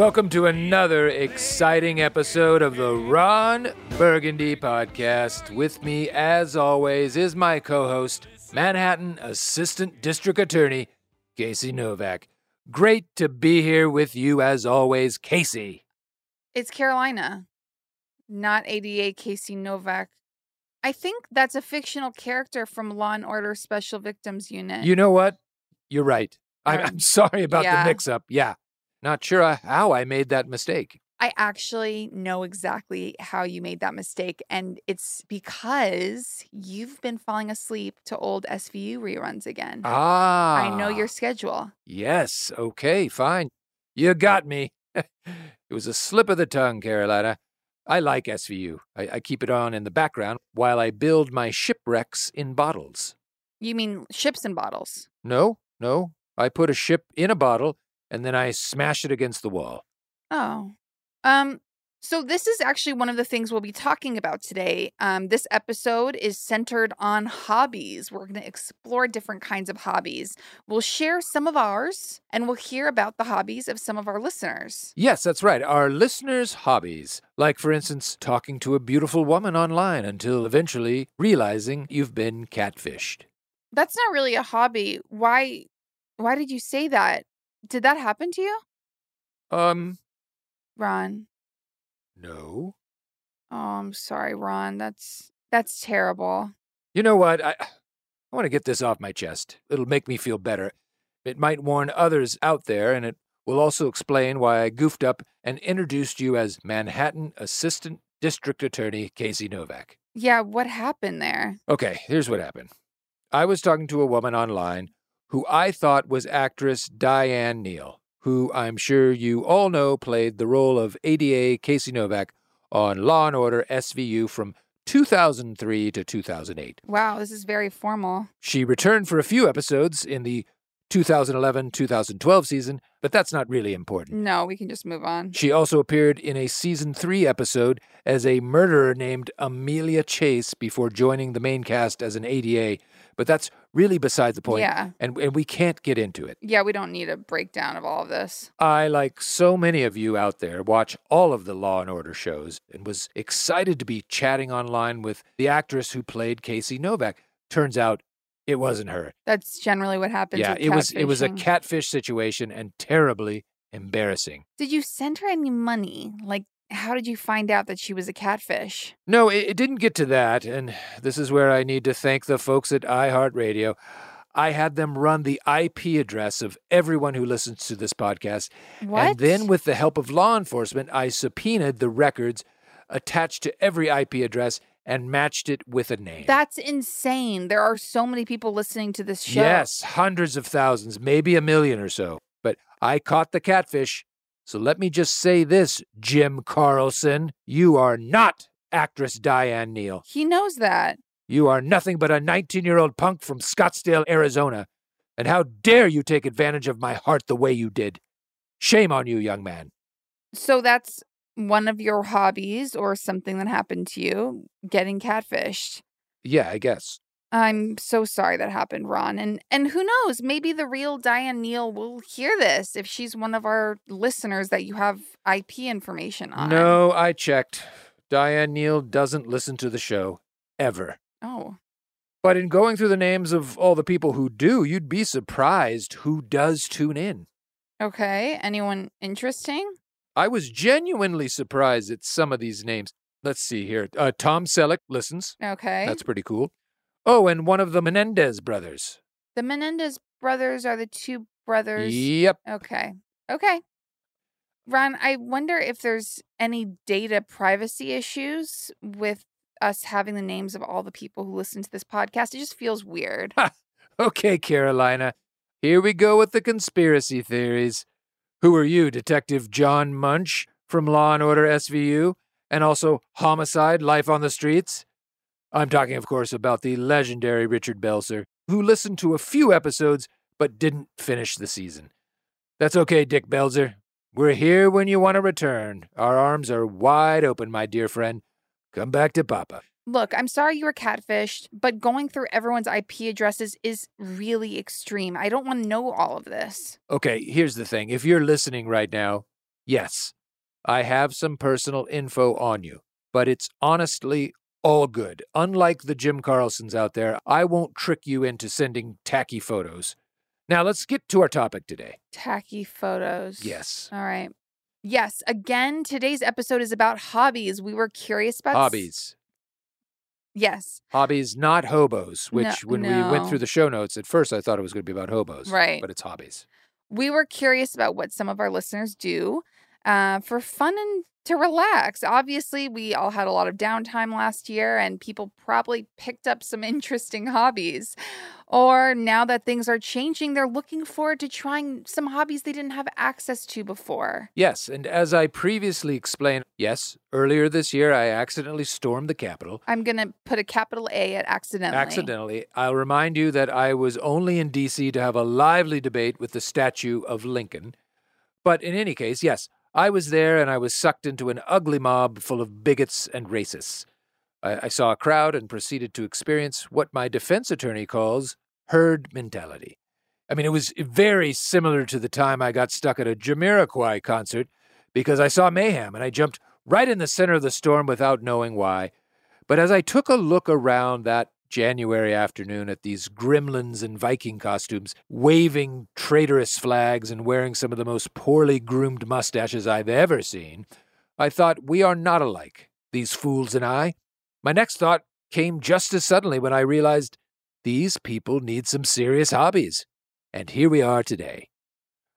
Welcome to another exciting episode of the Ron Burgundy podcast. With me, as always, is my co host, Manhattan Assistant District Attorney, Casey Novak. Great to be here with you, as always, Casey. It's Carolina, not ADA Casey Novak. I think that's a fictional character from Law and Order Special Victims Unit. You know what? You're right. I'm, I'm sorry about yeah. the mix up. Yeah. Not sure uh, how I made that mistake. I actually know exactly how you made that mistake. And it's because you've been falling asleep to old SVU reruns again. Ah. I know your schedule. Yes. Okay, fine. You got me. it was a slip of the tongue, Carolina. I like SVU. I, I keep it on in the background while I build my shipwrecks in bottles. You mean ships in bottles? No, no. I put a ship in a bottle and then I smash it against the wall. Oh. Um, so this is actually one of the things we'll be talking about today. Um, this episode is centered on hobbies. We're going to explore different kinds of hobbies. We'll share some of ours, and we'll hear about the hobbies of some of our listeners. Yes, that's right. Our listeners' hobbies, like for instance, talking to a beautiful woman online until eventually realizing you've been catfished. That's not really a hobby. Why? Why did you say that? Did that happen to you? Um, Ron. No. Oh, I'm sorry, Ron. That's that's terrible. You know what? I I want to get this off my chest. It'll make me feel better. It might warn others out there, and it will also explain why I goofed up and introduced you as Manhattan Assistant District Attorney Casey Novak. Yeah, what happened there? Okay, here's what happened. I was talking to a woman online who I thought was actress Diane Neal who I'm sure you all know played the role of ADA Casey Novak on Law and Order SVU from 2003 to 2008. Wow, this is very formal. She returned for a few episodes in the 2011 2012 season, but that's not really important. No, we can just move on. She also appeared in a season three episode as a murderer named Amelia Chase before joining the main cast as an ADA, but that's really beside the point, Yeah. and, and we can't get into it. Yeah, we don't need a breakdown of all of this. I, like so many of you out there, watch all of the Law and Order shows and was excited to be chatting online with the actress who played Casey Novak. Turns out it wasn't her. That's generally what happens. yeah, it was it was a catfish situation and terribly embarrassing. Did you send her any money? Like, how did you find out that she was a catfish? No, it, it didn't get to that, and this is where I need to thank the folks at iHeartRadio. I had them run the IP address of everyone who listens to this podcast. What? And then, with the help of law enforcement, I subpoenaed the records attached to every IP address and matched it with a name. That's insane. There are so many people listening to this show. Yes, hundreds of thousands, maybe a million or so. But I caught the catfish. So let me just say this, Jim Carlson. You are not actress Diane Neal. He knows that. You are nothing but a 19 year old punk from Scottsdale, Arizona. And how dare you take advantage of my heart the way you did? Shame on you, young man. So that's one of your hobbies or something that happened to you, getting catfished. Yeah, I guess. I'm so sorry that happened, Ron. And and who knows, maybe the real Diane Neal will hear this if she's one of our listeners that you have IP information on. No, I checked. Diane Neal doesn't listen to the show. Ever. Oh. But in going through the names of all the people who do, you'd be surprised who does tune in. Okay. Anyone interesting? I was genuinely surprised at some of these names. Let's see here. Uh, Tom Selleck listens. Okay. That's pretty cool. Oh, and one of the Menendez brothers. the Menendez brothers are the two brothers. Yep. Okay. Okay. Ron, I wonder if there's any data privacy issues with us having the names of all the people who listen to this podcast. It just feels weird. Okay, Carolina. Here we go with the conspiracy theories. Who are you, Detective John Munch from Law and Order SVU, and also Homicide: Life on the Streets? I'm talking, of course, about the legendary Richard Belzer, who listened to a few episodes but didn't finish the season. That's okay, Dick Belzer. We're here when you want to return. Our arms are wide open, my dear friend. Come back to Papa. Look, I'm sorry you were catfished, but going through everyone's IP addresses is really extreme. I don't want to know all of this. Okay, here's the thing. If you're listening right now, yes, I have some personal info on you, but it's honestly all good. Unlike the Jim Carlsons out there, I won't trick you into sending tacky photos. Now, let's get to our topic today. Tacky photos. Yes. All right. Yes, again, today's episode is about hobbies. We were curious about Hobbies. Yes. Hobbies, not hobos, which No- when we went through the show notes, at first I thought it was going to be about hobos. Right. But it's hobbies. We were curious about what some of our listeners do uh, for fun and to relax. Obviously, we all had a lot of downtime last year, and people probably picked up some interesting hobbies. Or now that things are changing, they're looking forward to trying some hobbies they didn't have access to before. Yes, and as I previously explained, yes, earlier this year I accidentally stormed the Capitol. I'm going to put a capital A at accidentally. Accidentally. I'll remind you that I was only in D.C. to have a lively debate with the statue of Lincoln. But in any case, yes, I was there and I was sucked into an ugly mob full of bigots and racists. I, I saw a crowd and proceeded to experience what my defense attorney calls herd mentality. I mean, it was very similar to the time I got stuck at a Jamiroquai concert because I saw mayhem and I jumped right in the center of the storm without knowing why. But as I took a look around that January afternoon at these gremlins in Viking costumes, waving traitorous flags and wearing some of the most poorly groomed mustaches I've ever seen, I thought, we are not alike, these fools and I. My next thought came just as suddenly when I realized these people need some serious hobbies. And here we are today.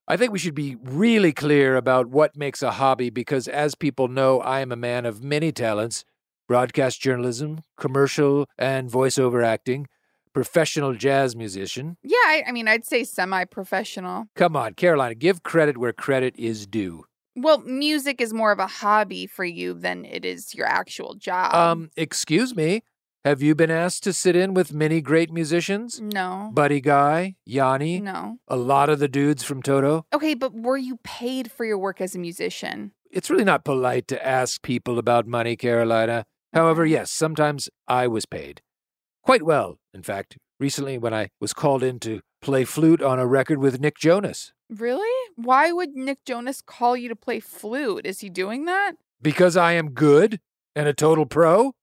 I think we should be really clear about what makes a hobby because, as people know, I am a man of many talents broadcast journalism, commercial and voiceover acting, professional jazz musician. Yeah, I, I mean, I'd say semi professional. Come on, Carolina, give credit where credit is due. Well, music is more of a hobby for you than it is your actual job. Um, excuse me. Have you been asked to sit in with many great musicians? No. Buddy Guy, Yanni, no. a lot of the dudes from Toto? Okay, but were you paid for your work as a musician? It's really not polite to ask people about money, Carolina. However, yes, sometimes I was paid. Quite well, in fact, recently when I was called in to play flute on a record with Nick Jonas. Really? Why would Nick Jonas call you to play flute? Is he doing that? Because I am good and a total pro?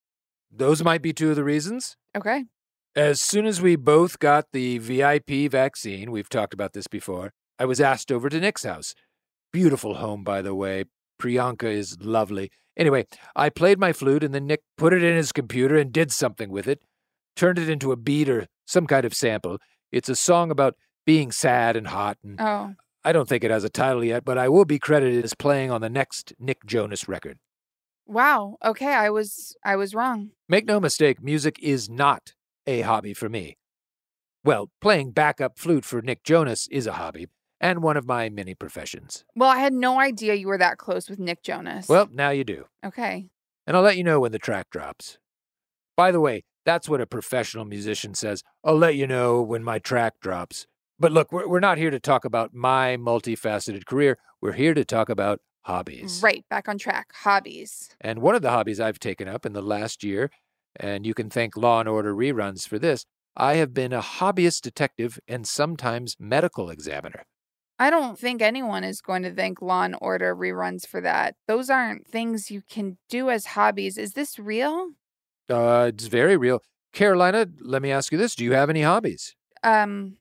Those might be two of the reasons. Okay. As soon as we both got the VIP vaccine, we've talked about this before, I was asked over to Nick's house. Beautiful home, by the way. Priyanka is lovely. Anyway, I played my flute and then Nick put it in his computer and did something with it. Turned it into a beat or some kind of sample. It's a song about being sad and hot, and Oh. I don't think it has a title yet, but I will be credited as playing on the next Nick Jonas record. Wow. Okay, I was I was wrong. Make no mistake, music is not a hobby for me. Well, playing backup flute for Nick Jonas is a hobby, and one of my many professions. Well, I had no idea you were that close with Nick Jonas. Well, now you do. okay. And I'll let you know when the track drops. By the way, that's what a professional musician says. I'll let you know when my track drops. But look, we're, we're not here to talk about my multifaceted career. We're here to talk about hobbies. Right, back on track. Hobbies. And one of the hobbies I've taken up in the last year, and you can thank Law and Order reruns for this, I have been a hobbyist detective and sometimes medical examiner. I don't think anyone is going to thank Law and Order reruns for that. Those aren't things you can do as hobbies. Is this real? Uh, it's very real. Carolina, let me ask you this. Do you have any hobbies? Um,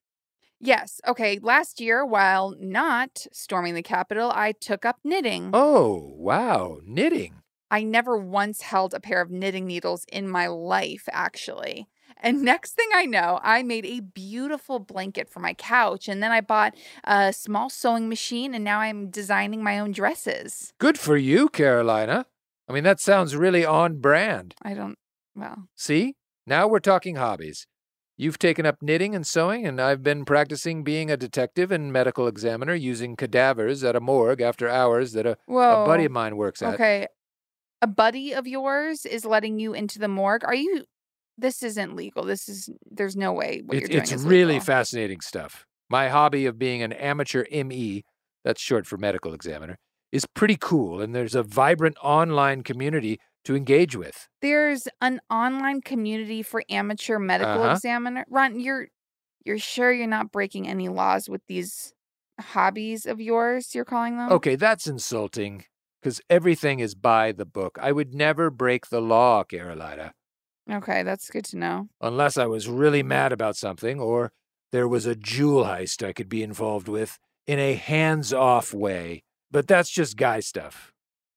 yes. Okay. Last year, while not storming the Capitol, I took up knitting. Oh, wow. Knitting. I never once held a pair of knitting needles in my life, actually. And next thing I know, I made a beautiful blanket for my couch. And then I bought a small sewing machine, and now I'm designing my own dresses. Good for you, Carolina. I mean, that sounds really on brand. I don't, well, See? Now we're talking hobbies. You've taken up knitting and sewing, and I've been practicing being a detective and medical examiner using cadavers at a morgue after hours that a, a buddy of mine works at. Okay. A buddy of yours is letting you into the morgue. Are you, this isn't legal. This is, there's no way what It's, you're doing it's really fascinating stuff. My hobby of being an amateur ME, that's short for medical examiner, is pretty cool, and there's a vibrant online community to engage with. There's an online community for amateur medical Uh-huh. examiner. Ron, you're you're sure you're not breaking any laws with these hobbies of yours you're calling them? Okay, that's insulting, because everything is by the book. I would never break the law, Carolina. Okay, that's good to know. unless I was really mad about something or there was a jewel heist I could be involved with in a hands off way. But that's just guy stuff.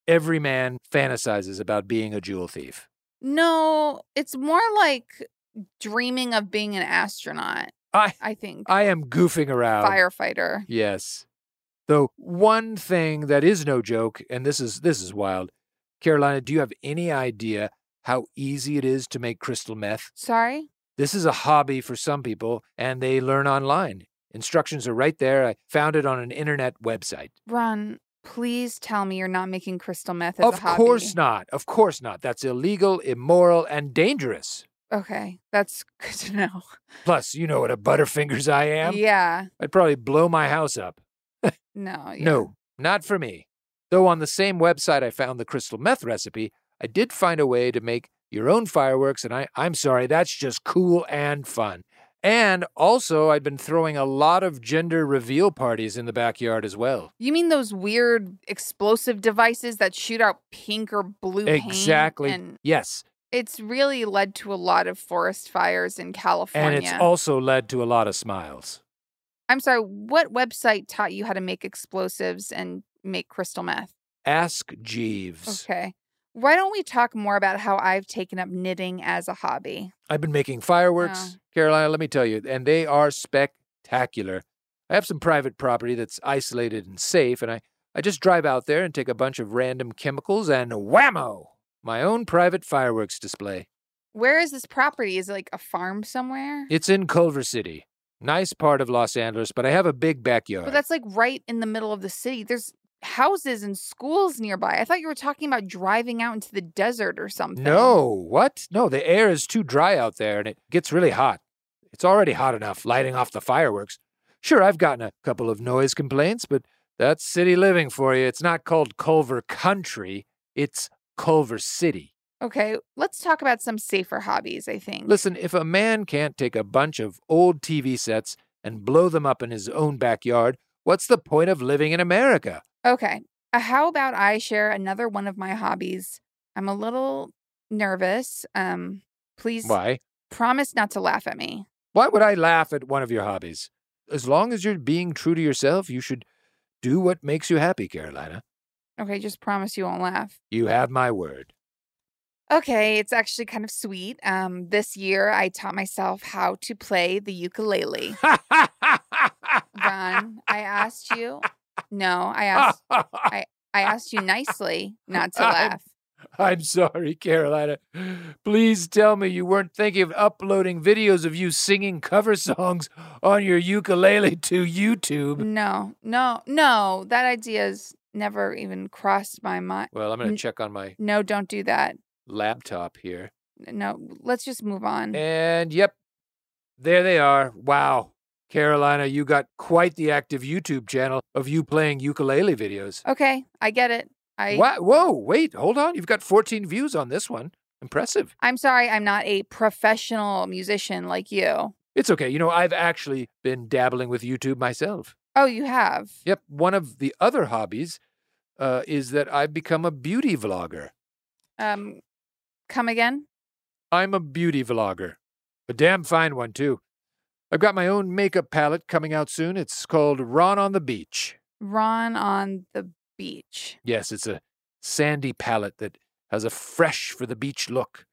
Every man fantasizes about being a jewel thief. No, it's more like dreaming of being an astronaut, I I think. I am goofing around. Firefighter. Yes. Though one thing that is no joke, and this is this is wild. Carolina, do you have any idea how easy it is to make crystal meth? Sorry? This is a hobby for some people, and they learn online. Instructions are right there. I found it on an internet website. Ron, please tell me you're not making crystal meth as a hobby. Of course not. Of course not. That's illegal, immoral, and dangerous. Okay, that's good to know. Plus, you know what a butterfingers I am. Yeah. I'd probably blow my house up. No. Yeah. No, not for me. Though on the same website I found the crystal meth recipe, I did find a way to make your own fireworks, and I, I'm sorry, that's just cool and fun. And also, I'd been throwing a lot of gender reveal parties in the backyard as well. You mean those weird explosive devices that shoot out pink or blue paint? Exactly. And Yes. it's really led to a lot of forest fires in California. And it's also led to a lot of smiles. I'm sorry, what website taught you how to make explosives and make crystal meth? Ask Jeeves. Okay. Why don't we talk more about how I've taken up knitting as a hobby? I've been making fireworks, Oh. Carolina, let me tell you, and they are spectacular. I have some private property that's isolated and safe, and I, I just drive out there and take a bunch of random chemicals and whammo! My own private fireworks display. Where is this property? Is it like a farm somewhere? It's in Culver City. Nice part of Los Angeles, but I have a big backyard. But that's like right in the middle of the city. There's houses and schools nearby. I thought you were talking about driving out into the desert or something. No, what? No, the air is too dry out there and it gets really hot. It's already hot enough lighting off the fireworks. Sure, I've gotten a couple of noise complaints, but that's city living for you. It's not called Culver Country, it's Culver City. Okay, let's talk about some safer hobbies, I think. Listen, if a man can't take a bunch of old TV sets and blow them up in his own backyard, what's the point of living in America? Okay. Uh, how about I share another one of my hobbies? I'm a little nervous. Um, please Why? promise not to laugh at me. Why would I laugh at one of your hobbies? As long as you're being true to yourself, you should do what makes you happy, Carolina. Okay, just promise you won't laugh. You have my word. Okay, it's actually kind of sweet. Um, this year I taught myself how to play the ukulele. Ron, I asked you. No, I asked. I I asked you nicely not to I'm- laugh. I'm sorry, Carolina. Please tell me you weren't thinking of uploading videos of you singing cover songs on your ukulele to YouTube. No, no, no. That idea idea's never even crossed my mind. Well, I'm going to check on my No, don't do that. laptop here. No, let's just move on. And yep, there they are. Wow. Carolina, you got quite the active YouTube channel of you playing ukulele videos. Okay, I get it. I Wha- Whoa, wait, hold on. You've got 14 views on this one. Impressive. I'm sorry, I'm not a professional musician like you. It's okay. You know, I've actually been dabbling with YouTube myself. Oh, you have. Yep, one of the other hobbies uh, is that I've become a beauty vlogger. Um, come again? I'm a beauty vlogger, a damn fine one, too. I've got my own makeup palette coming out soon. It's called Ron on the Beach. Ron on the beach. Yes, it's a sandy palette that has a fresh for the beach look.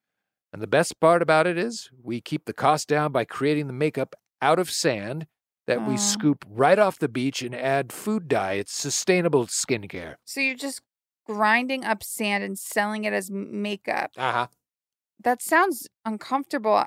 And the best part about it is we keep the cost down by creating the makeup out of sand that we scoop right off the beach and add food dye. It's sustainable skincare. So you're just grinding up sand and selling it as makeup. Uh huh. That sounds uncomfortable.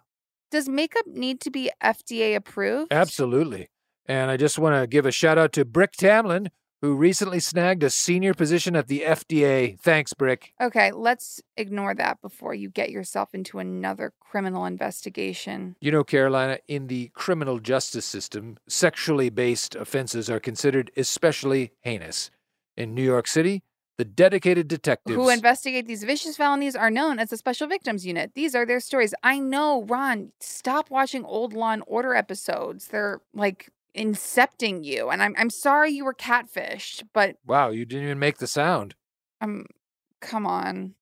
Does makeup need to be FDA approved? Absolutely. And I just want to give a shout out to Brick Tamland, who recently snagged a senior position at the FDA. Thanks, Brick. Okay, let's ignore that before you get yourself into another criminal investigation. You know, Carolina, in the criminal justice system, sexually based offenses are considered especially heinous. In New York City, the dedicated detectives. Who investigate these vicious felonies are known as the Special Victims Unit. These are their stories. I know, Ron, stop watching old Law and Order episodes. They're like incepting you. And I'm I'm sorry you were catfished, but wow, you didn't even make the sound. um come on.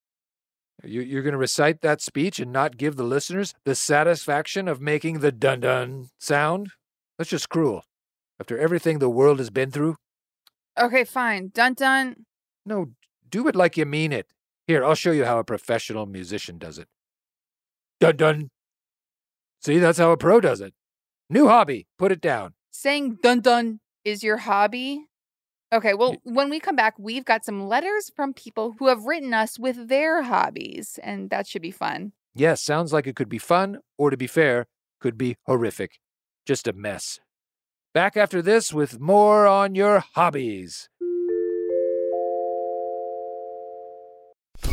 You, you're going to recite that speech and not give the listeners the satisfaction of making the dun dun sound? That's just cruel. After everything the world has been through, Okay, fine. Dun dun. No, do it like you mean it. Here, I'll show you how a professional musician does it. Dun dun. See, that's how a pro does it. New hobby, put it down. Saying dun dun is your hobby? Okay, well, when we come back, we've got some letters from people who have written us with their hobbies, and that should be fun. Yes, sounds like it could be fun, or to be fair, could be horrific. Just a mess. Back after this with more on your hobbies.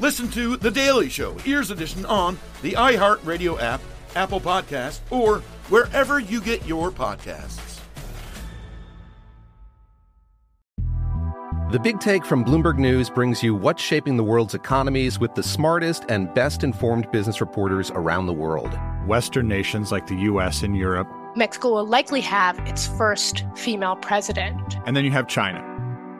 Listen to The Daily Show, Ears Edition, on the iHeartRadio app, Apple Podcast, or wherever you get your podcasts. The Big Take from Bloomberg News brings you what's shaping the world's economies with the smartest and best informed business reporters around the world. Western nations like the U.S. and Europe. Mexico will likely have its first female president. And then you have China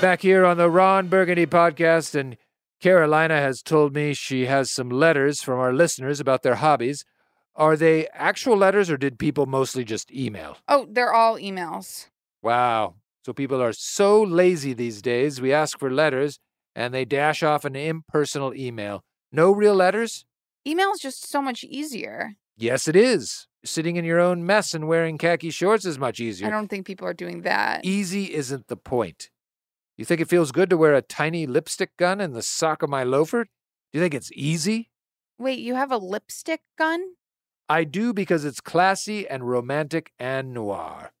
Back here on the Ron Burgundy podcast, and Carolina has told me she has some letters from our listeners about their hobbies. Are they actual letters or did people mostly just email? Oh, they're all emails. Wow. So people are so lazy these days. We ask for letters and they dash off an impersonal email. No real letters? Email is just so much easier. Yes, it is. Sitting in your own mess and wearing khaki shorts is much easier. I don't think people are doing that. Easy isn't the point. You think it feels good to wear a tiny lipstick gun in the sock of my loafer? Do you think it's easy? Wait, you have a lipstick gun? I do because it's classy and romantic and noir.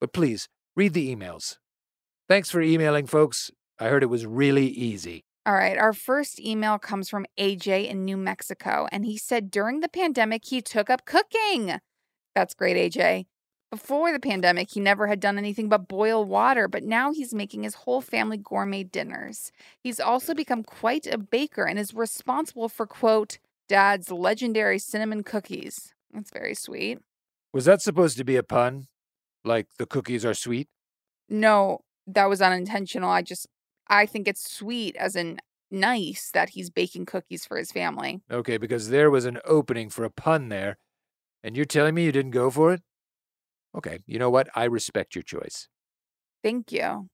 But please, read the emails. Thanks for emailing, folks. I heard it was really easy. All right, our first email comes from AJ in New Mexico, and he said during the pandemic he took up cooking. That's great, AJ. Before the pandemic, he never had done anything but boil water, but now he's making his whole family gourmet dinners. He's also become quite a baker and is responsible for, quote, Dad's legendary cinnamon cookies. That's very sweet. Was that supposed to be a pun? Like the cookies are sweet? No, that was unintentional. I just, I think it's sweet as in nice that he's baking cookies for his family. Okay, because there was an opening for a pun there. And you're telling me you didn't go for it? Okay, you know what? I respect your choice. Thank you.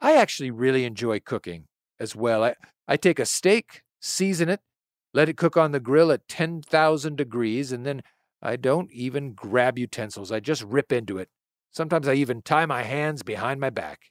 I actually really enjoy cooking as well. I, I take a steak, season it, let it cook on the grill at 10,000 degrees, and then I don't even grab utensils. I just rip into it. Sometimes I even tie my hands behind my back.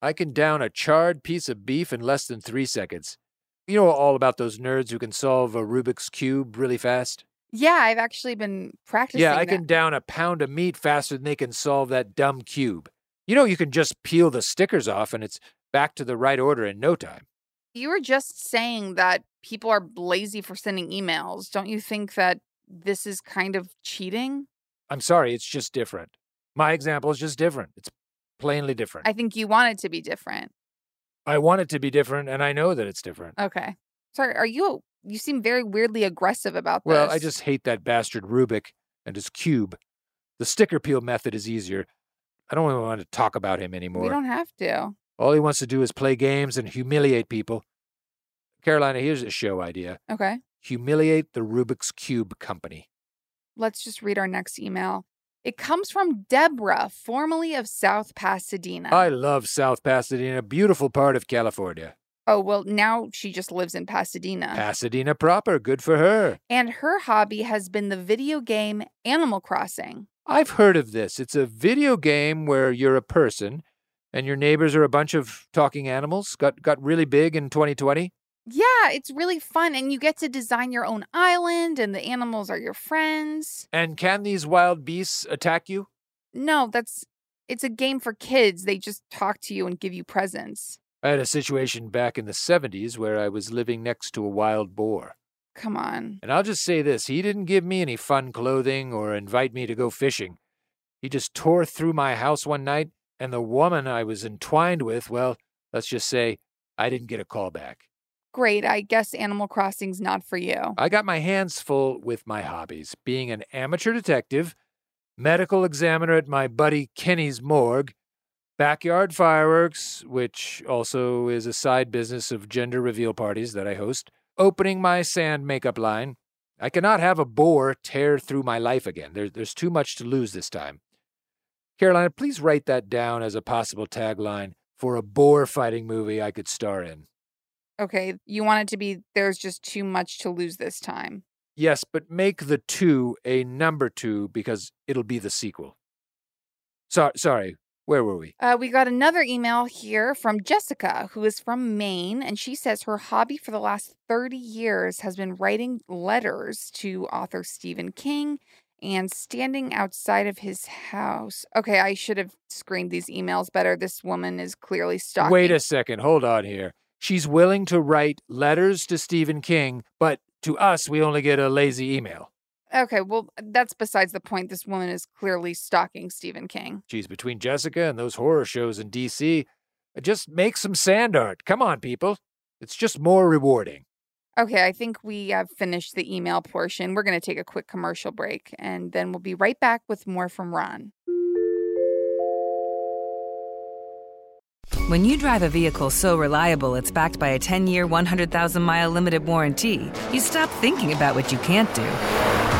I can down a charred piece of beef in less than three seconds. You know all about those nerds who can solve a Rubik's Cube really fast? Yeah, I've actually been practicing. Yeah, I that. can down a pound of meat faster than they can solve that dumb cube. You know, you can just peel the stickers off and it's back to the right order in no time. You were just saying that people are lazy for sending emails. Don't you think that this is kind of cheating? I'm sorry, it's just different. My example is just different. It's plainly different. I think you want it to be different. I want it to be different, and I know that it's different. Okay. Sorry, are you you seem very weirdly aggressive about this. Well, I just hate that bastard Rubik and his cube. The sticker peel method is easier. I don't even want to talk about him anymore. We don't have to. All he wants to do is play games and humiliate people. Carolina, here's a show idea. Okay. Humiliate the Rubik's Cube Company. Let's just read our next email. It comes from Deborah, formerly of South Pasadena. I love South Pasadena, beautiful part of California. Oh, well, now she just lives in Pasadena. Pasadena proper, good for her. and her hobby has been the video game Animal Crossing. I've heard of this. It's a video game where you're a person and your neighbors are a bunch of talking animals. Got got really big in 2020. Yeah, it's really fun, and you get to design your own island, and the animals are your friends. And can these wild beasts attack you? No, that's it's a game for kids. They just talk to you and give you presents. I had a situation back in the 70s where I was living next to a wild boar. Come on. And I'll just say this he didn't give me any fun clothing or invite me to go fishing. He just tore through my house one night, and the woman I was entwined with, well, let's just say I didn't get a call back. Great. I guess Animal Crossing's not for you. I got my hands full with my hobbies being an amateur detective, medical examiner at my buddy Kenny's morgue, backyard fireworks, which also is a side business of gender reveal parties that I host, opening my sand makeup line. I cannot have a boar tear through my life again. There, there's too much to lose this time. Carolina, please write that down as a possible tagline for a boar fighting movie I could star in. Okay, you want it to be there's just too much to lose this time. Yes, but make the two a number two because it'll be the sequel. So, sorry, where were we? Uh, we got another email here from Jessica, who is from Maine, and she says her hobby for the last 30 years has been writing letters to author Stephen King and standing outside of his house. Okay, I should have screened these emails better. This woman is clearly stalking. Wait a second, hold on here. She's willing to write letters to Stephen King, but to us, we only get a lazy email. Okay, well, that's besides the point. This woman is clearly stalking Stephen King. Geez, between Jessica and those horror shows in DC, uh, just make some sand art. Come on, people. It's just more rewarding. Okay, I think we have finished the email portion. We're going to take a quick commercial break and then we'll be right back with more from Ron. When you drive a vehicle so reliable it's backed by a 10 year, 100,000 mile limited warranty, you stop thinking about what you can't do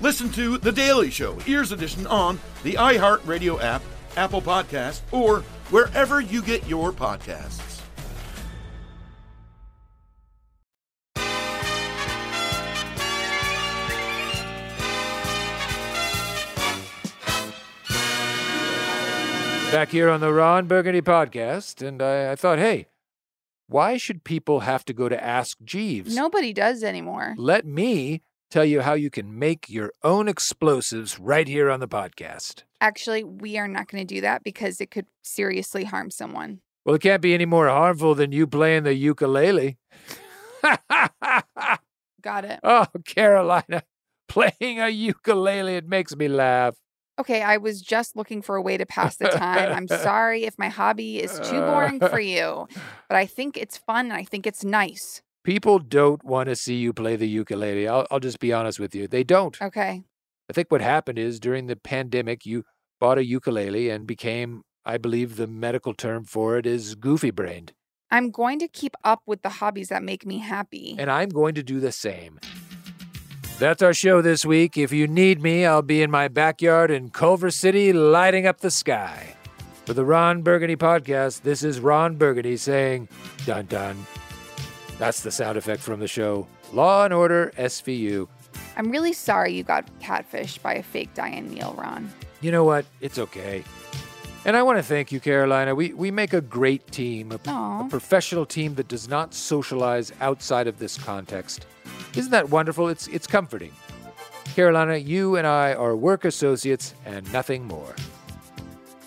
Listen to The Daily Show, Ears Edition, on the iHeartRadio app, Apple Podcast, or wherever you get your podcasts. Back here on the Ron Burgundy podcast, and I, I thought, hey, why should people have to go to Ask Jeeves? Nobody does anymore. Let me tell you how you can make your own explosives right here on the podcast. Actually, we are not going to do that because it could seriously harm someone. Well, it can't be any more harmful than you playing the ukulele. Got it. Oh, Carolina, playing a ukulele, it makes me laugh. Okay, I was just looking for a way to pass the time. I'm sorry if my hobby is too boring for you, but I think it's fun and I think it's nice. People don't want to see you play the ukulele. I'll, I'll just be honest with you. They don't. Okay. I think what happened is during the pandemic, you bought a ukulele and became, I believe the medical term for it is goofy brained. I'm going to keep up with the hobbies that make me happy. And I'm going to do the same. That's our show this week. If you need me, I'll be in my backyard in Culver City lighting up the sky. For the Ron Burgundy podcast, this is Ron Burgundy saying, dun dun. That's the sound effect from the show Law and Order SVU. I'm really sorry you got catfished by a fake Diane Neal, Ron. You know what? It's okay. And I want to thank you, Carolina. We, we make a great team, a, a professional team that does not socialize outside of this context. Isn't that wonderful? It's, it's comforting. Carolina, you and I are work associates and nothing more.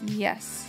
Yes.